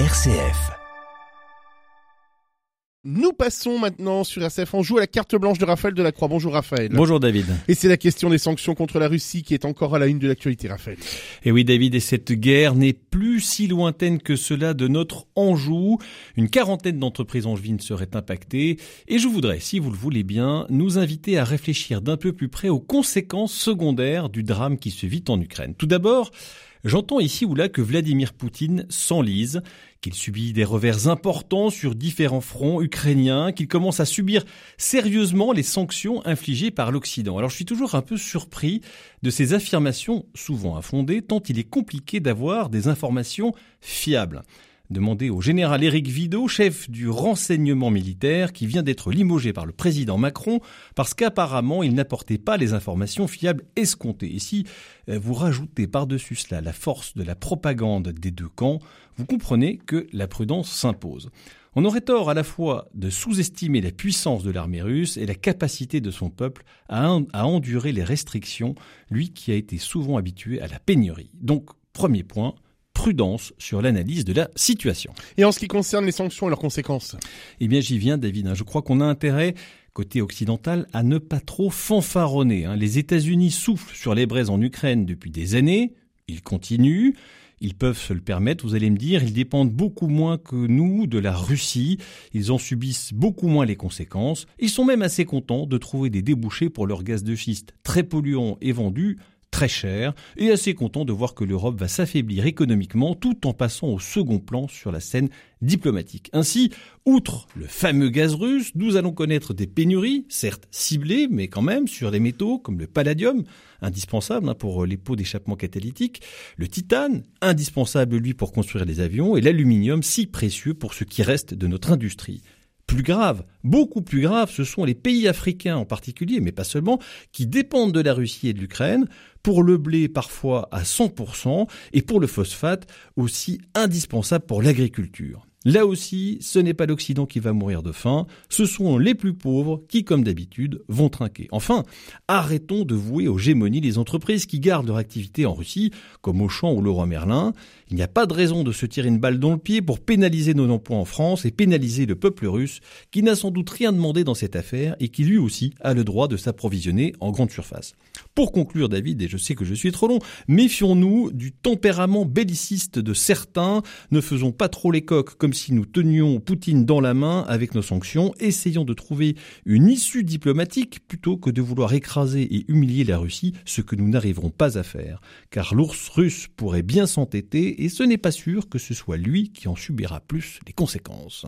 RCF. Nous passons maintenant sur RCF On joue à la carte blanche de Raphaël Delacroix. Bonjour Raphaël. Bonjour David. Et c'est la question des sanctions contre la Russie qui est encore à la une de l'actualité Raphaël. Et oui David, et cette guerre n'est plus si lointaine que cela de notre Anjou. Une quarantaine d'entreprises angevines seraient impactées. Et je voudrais, si vous le voulez bien, nous inviter à réfléchir d'un peu plus près aux conséquences secondaires du drame qui se vit en Ukraine. Tout d'abord, J'entends ici ou là que Vladimir Poutine s'enlise, qu'il subit des revers importants sur différents fronts ukrainiens, qu'il commence à subir sérieusement les sanctions infligées par l'Occident. Alors je suis toujours un peu surpris de ces affirmations souvent infondées, tant il est compliqué d'avoir des informations fiables. Demandez au général Éric Vidot, chef du renseignement militaire, qui vient d'être limogé par le président Macron parce qu'apparemment il n'apportait pas les informations fiables escomptées. Et si euh, vous rajoutez par-dessus cela la force de la propagande des deux camps, vous comprenez que la prudence s'impose. On aurait tort à la fois de sous-estimer la puissance de l'armée russe et la capacité de son peuple à, à endurer les restrictions, lui qui a été souvent habitué à la pénurie. Donc, premier point, prudence sur l'analyse de la situation. Et en ce qui concerne les sanctions et leurs conséquences Eh bien j'y viens David, hein. je crois qu'on a intérêt côté occidental, à ne pas trop fanfaronner. Hein. Les États-Unis soufflent sur les braises en Ukraine depuis des années, ils continuent, ils peuvent se le permettre, vous allez me dire, ils dépendent beaucoup moins que nous de la Russie, ils en subissent beaucoup moins les conséquences, ils sont même assez contents de trouver des débouchés pour leur gaz de schiste très polluant et vendu très cher et assez content de voir que l'Europe va s'affaiblir économiquement tout en passant au second plan sur la scène diplomatique. Ainsi, outre le fameux gaz russe, nous allons connaître des pénuries, certes ciblées, mais quand même sur des métaux comme le palladium, indispensable hein, pour les pots d'échappement catalytique, le titane, indispensable lui pour construire des avions, et l'aluminium, si précieux pour ce qui reste de notre industrie plus grave, beaucoup plus grave, ce sont les pays africains en particulier, mais pas seulement, qui dépendent de la Russie et de l'Ukraine, pour le blé parfois à 100%, et pour le phosphate aussi indispensable pour l'agriculture. Là aussi, ce n'est pas l'Occident qui va mourir de faim, ce sont les plus pauvres qui, comme d'habitude, vont trinquer. Enfin, arrêtons de vouer aux gémonies les entreprises qui gardent leur activité en Russie, comme Auchan ou Leroy Merlin. Il n'y a pas de raison de se tirer une balle dans le pied pour pénaliser nos emplois en France et pénaliser le peuple russe, qui n'a sans doute rien demandé dans cette affaire et qui lui aussi a le droit de s'approvisionner en grande surface. Pour conclure, David, et je sais que je suis trop long, méfions-nous du tempérament belliciste de certains, ne faisons pas trop les coques comme si nous tenions Poutine dans la main avec nos sanctions, essayons de trouver une issue diplomatique plutôt que de vouloir écraser et humilier la Russie, ce que nous n'arriverons pas à faire. Car l'ours russe pourrait bien s'entêter et ce n'est pas sûr que ce soit lui qui en subira plus les conséquences.